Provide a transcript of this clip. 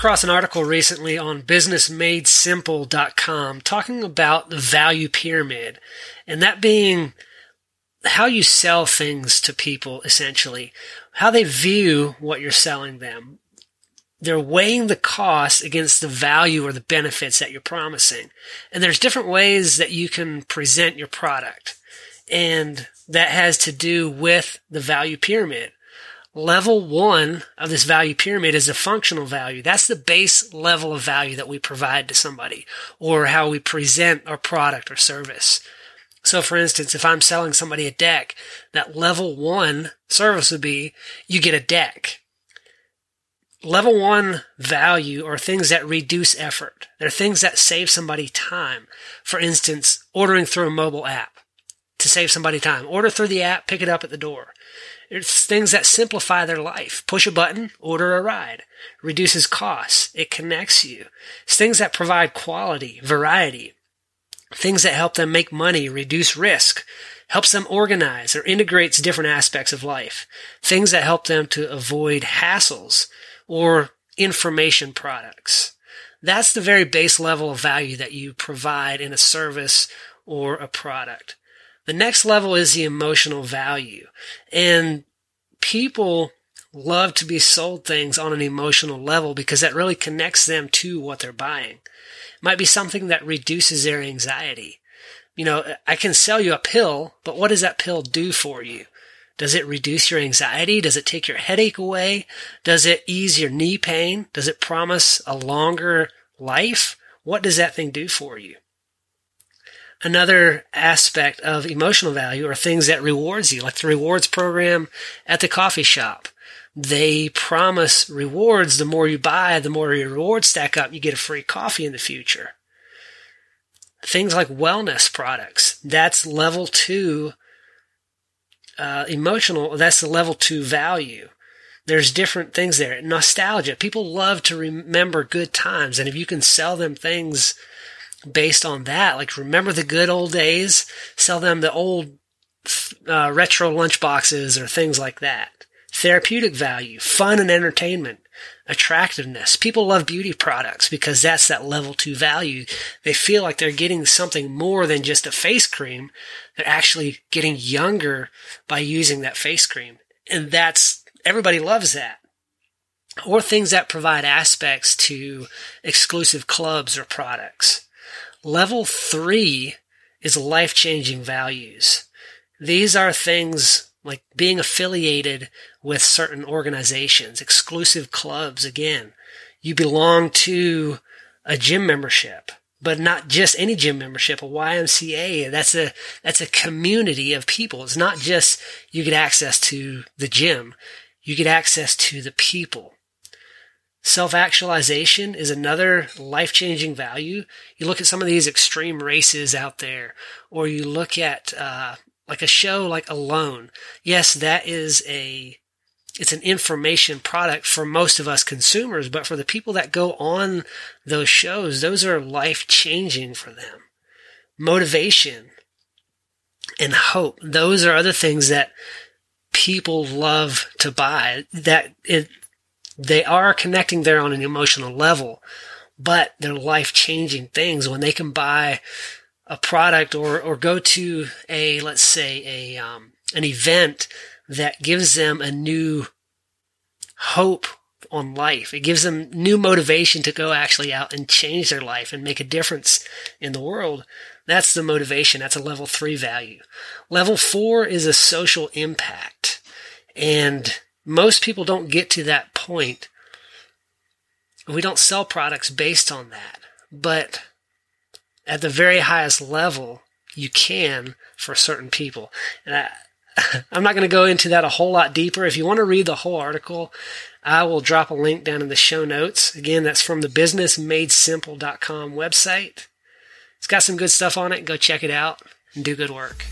Across an article recently on businessmadesimple.com talking about the value pyramid, and that being how you sell things to people, essentially, how they view what you're selling them. They're weighing the cost against the value or the benefits that you're promising. And there's different ways that you can present your product. And that has to do with the value pyramid. Level one of this value pyramid is a functional value. That's the base level of value that we provide to somebody or how we present our product or service. So for instance, if I'm selling somebody a deck, that level one service would be you get a deck. Level one value are things that reduce effort. They're things that save somebody time. For instance, ordering through a mobile app save somebody time. Order through the app, pick it up at the door. It's things that simplify their life. Push a button, order a ride. Reduces costs. It connects you. It's things that provide quality, variety. Things that help them make money, reduce risk, helps them organize or integrates different aspects of life. Things that help them to avoid hassles or information products. That's the very base level of value that you provide in a service or a product. The next level is the emotional value. And people love to be sold things on an emotional level because that really connects them to what they're buying. It might be something that reduces their anxiety. You know, I can sell you a pill, but what does that pill do for you? Does it reduce your anxiety? Does it take your headache away? Does it ease your knee pain? Does it promise a longer life? What does that thing do for you? Another aspect of emotional value are things that rewards you, like the rewards program at the coffee shop. They promise rewards. The more you buy, the more your rewards stack up. You get a free coffee in the future. Things like wellness products. That's level two uh, emotional. That's the level two value. There's different things there. Nostalgia. People love to remember good times. And if you can sell them things based on that. Like, remember the good old days? Sell them the old uh, retro lunchboxes or things like that. Therapeutic value, fun and entertainment, attractiveness. People love beauty products because that's that level two value. They feel like they're getting something more than just a face cream. They're actually getting younger by using that face cream. And that's, everybody loves that or things that provide aspects to exclusive clubs or products. Level three is life changing values. These are things like being affiliated with certain organizations, exclusive clubs. Again, you belong to a gym membership, but not just any gym membership, a YMCA. That's a, that's a community of people. It's not just you get access to the gym. You get access to the people. Self actualization is another life changing value. You look at some of these extreme races out there, or you look at uh, like a show like Alone. Yes, that is a it's an information product for most of us consumers, but for the people that go on those shows, those are life changing for them. Motivation and hope. Those are other things that people love to buy that it, they are connecting there on an emotional level, but they're life changing things when they can buy a product or, or go to a, let's say a, um, an event that gives them a new hope on life. It gives them new motivation to go actually out and change their life and make a difference in the world. That's the motivation. That's a level three value. Level four is a social impact. And most people don't get to that point. We don't sell products based on that. But at the very highest level, you can for certain people. And I, I'm not going to go into that a whole lot deeper. If you want to read the whole article, I will drop a link down in the show notes. Again, that's from the businessmadesimple.com website. It's got some good stuff on it. Go check it out. and do good work.